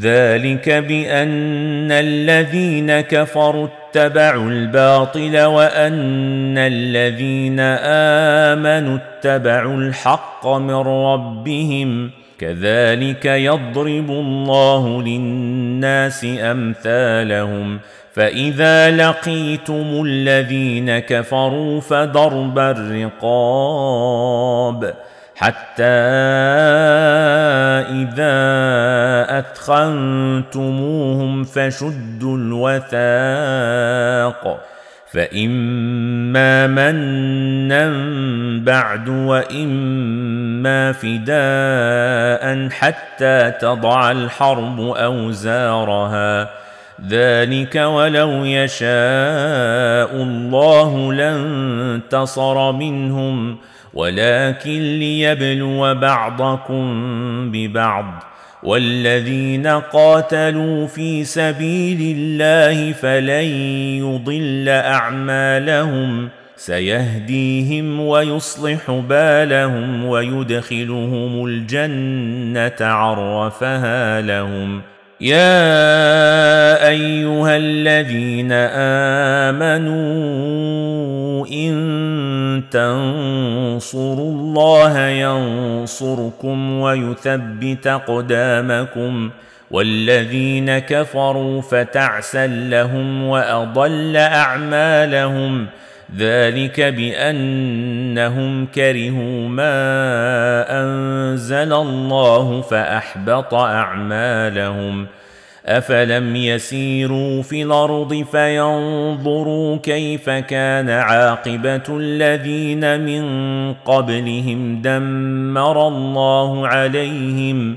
ذلك بأن الذين كفروا اتبعوا الباطل وأن الذين آمنوا اتبعوا الحق من ربهم. كذلك يضرب الله للناس أمثالهم. فإذا لقيتم الذين كفروا فضرب الرقاب. حتى إذا اثخنتموهم فشدوا الوثاق فإما منا بعد وإما فداء حتى تضع الحرب أوزارها. ذلك ولو يشاء الله لانتصر منهم ولكن ليبلو بعضكم ببعض والذين قاتلوا في سبيل الله فلن يضل أعمالهم سيهديهم ويصلح بالهم ويدخلهم الجنة عرفها لهم يا ايها الذين امنوا ان تنصروا الله ينصركم ويثبت اقدامكم والذين كفروا فتعسا لهم واضل اعمالهم ذلك بأنهم كرهوا ما أنزل الله فأحبط أعمالهم. أفلم يسيروا في الأرض فينظروا كيف كان عاقبة الذين من قبلهم دمر الله عليهم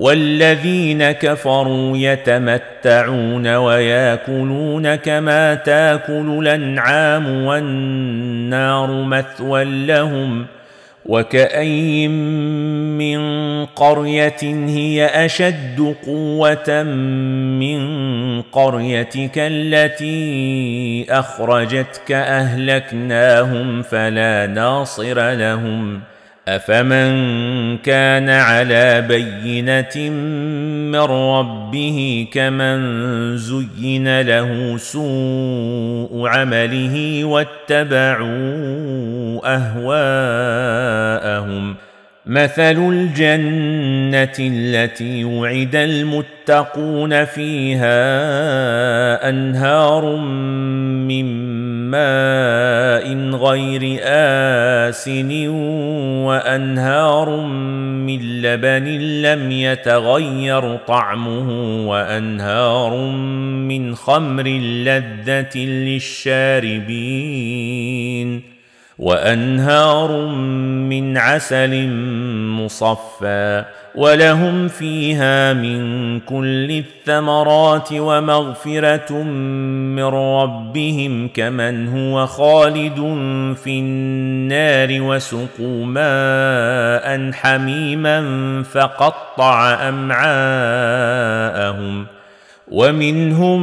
والذين كفروا يتمتعون وياكلون كما تاكل الأنعام والنار مثوى لهم وكأي من قرية هي أشد قوة من قريتك التي أخرجتك أهلكناهم فلا ناصر لهم أفمن كان على بينة من ربه كمن زين له سوء عمله واتبعوا أهواءهم. مثل الجنة التي وعد المتقون فيها أنهار من ماء غير آسن وأنهار من لبن لم يتغير طعمه وأنهار من خمر لذة للشاربين وأنهار من عسل مصفى ولهم فيها من كل الثمرات ومغفرة من ربهم كمن هو خالد في النار وسقوا ماء حميما فقطع أمعاءهم ومنهم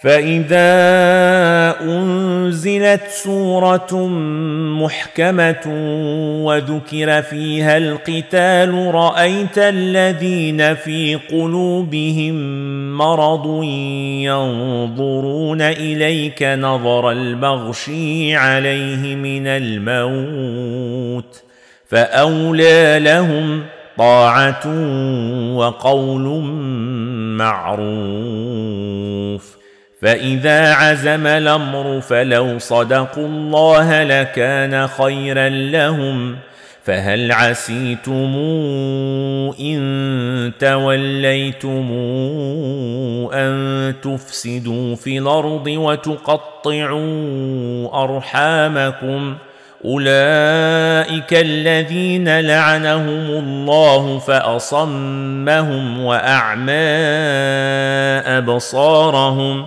فاذا انزلت سوره محكمه وذكر فيها القتال رايت الذين في قلوبهم مرض ينظرون اليك نظر المغشي عليه من الموت فاولى لهم طاعه وقول معروف فإذا عزم الأمر فلو صدقوا الله لكان خيرا لهم فهل عسيتم إن توليتم أن تفسدوا في الأرض وتقطعوا أرحامكم أولئك الذين لعنهم الله فأصمهم وأعمى أبصارهم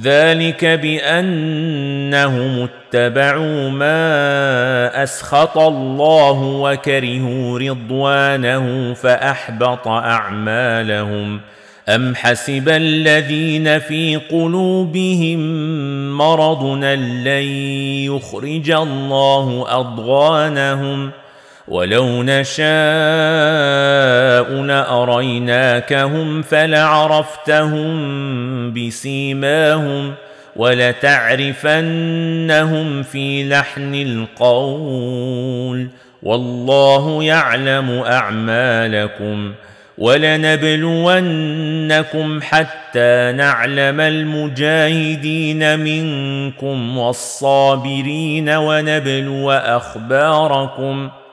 ذلك بأنهم اتبعوا ما أسخط الله وكرهوا رضوانه فأحبط أعمالهم. أم حسب الذين في قلوبهم مرض لن يخرج الله أضغانهم ولو نشاء لاريناكهم فلعرفتهم بسيماهم ولتعرفنهم في لحن القول والله يعلم اعمالكم ولنبلونكم حتى نعلم المجاهدين منكم والصابرين ونبلو اخباركم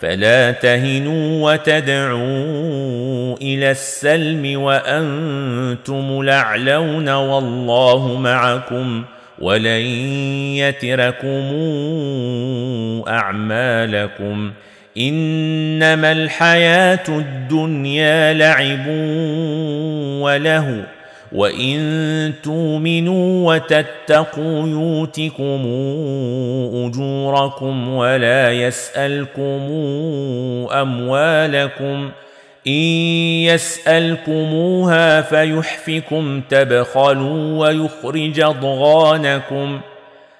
فلا تهنوا وتدعوا إلى السلم وأنتم لعلون والله معكم ولن يتركم أعمالكم إنما الحياة الدنيا لعب وله وان تؤمنوا وتتقوا يؤتكم اجوركم ولا يسالكم اموالكم ان يسالكموها فيحفكم تبخلوا ويخرج اضغانكم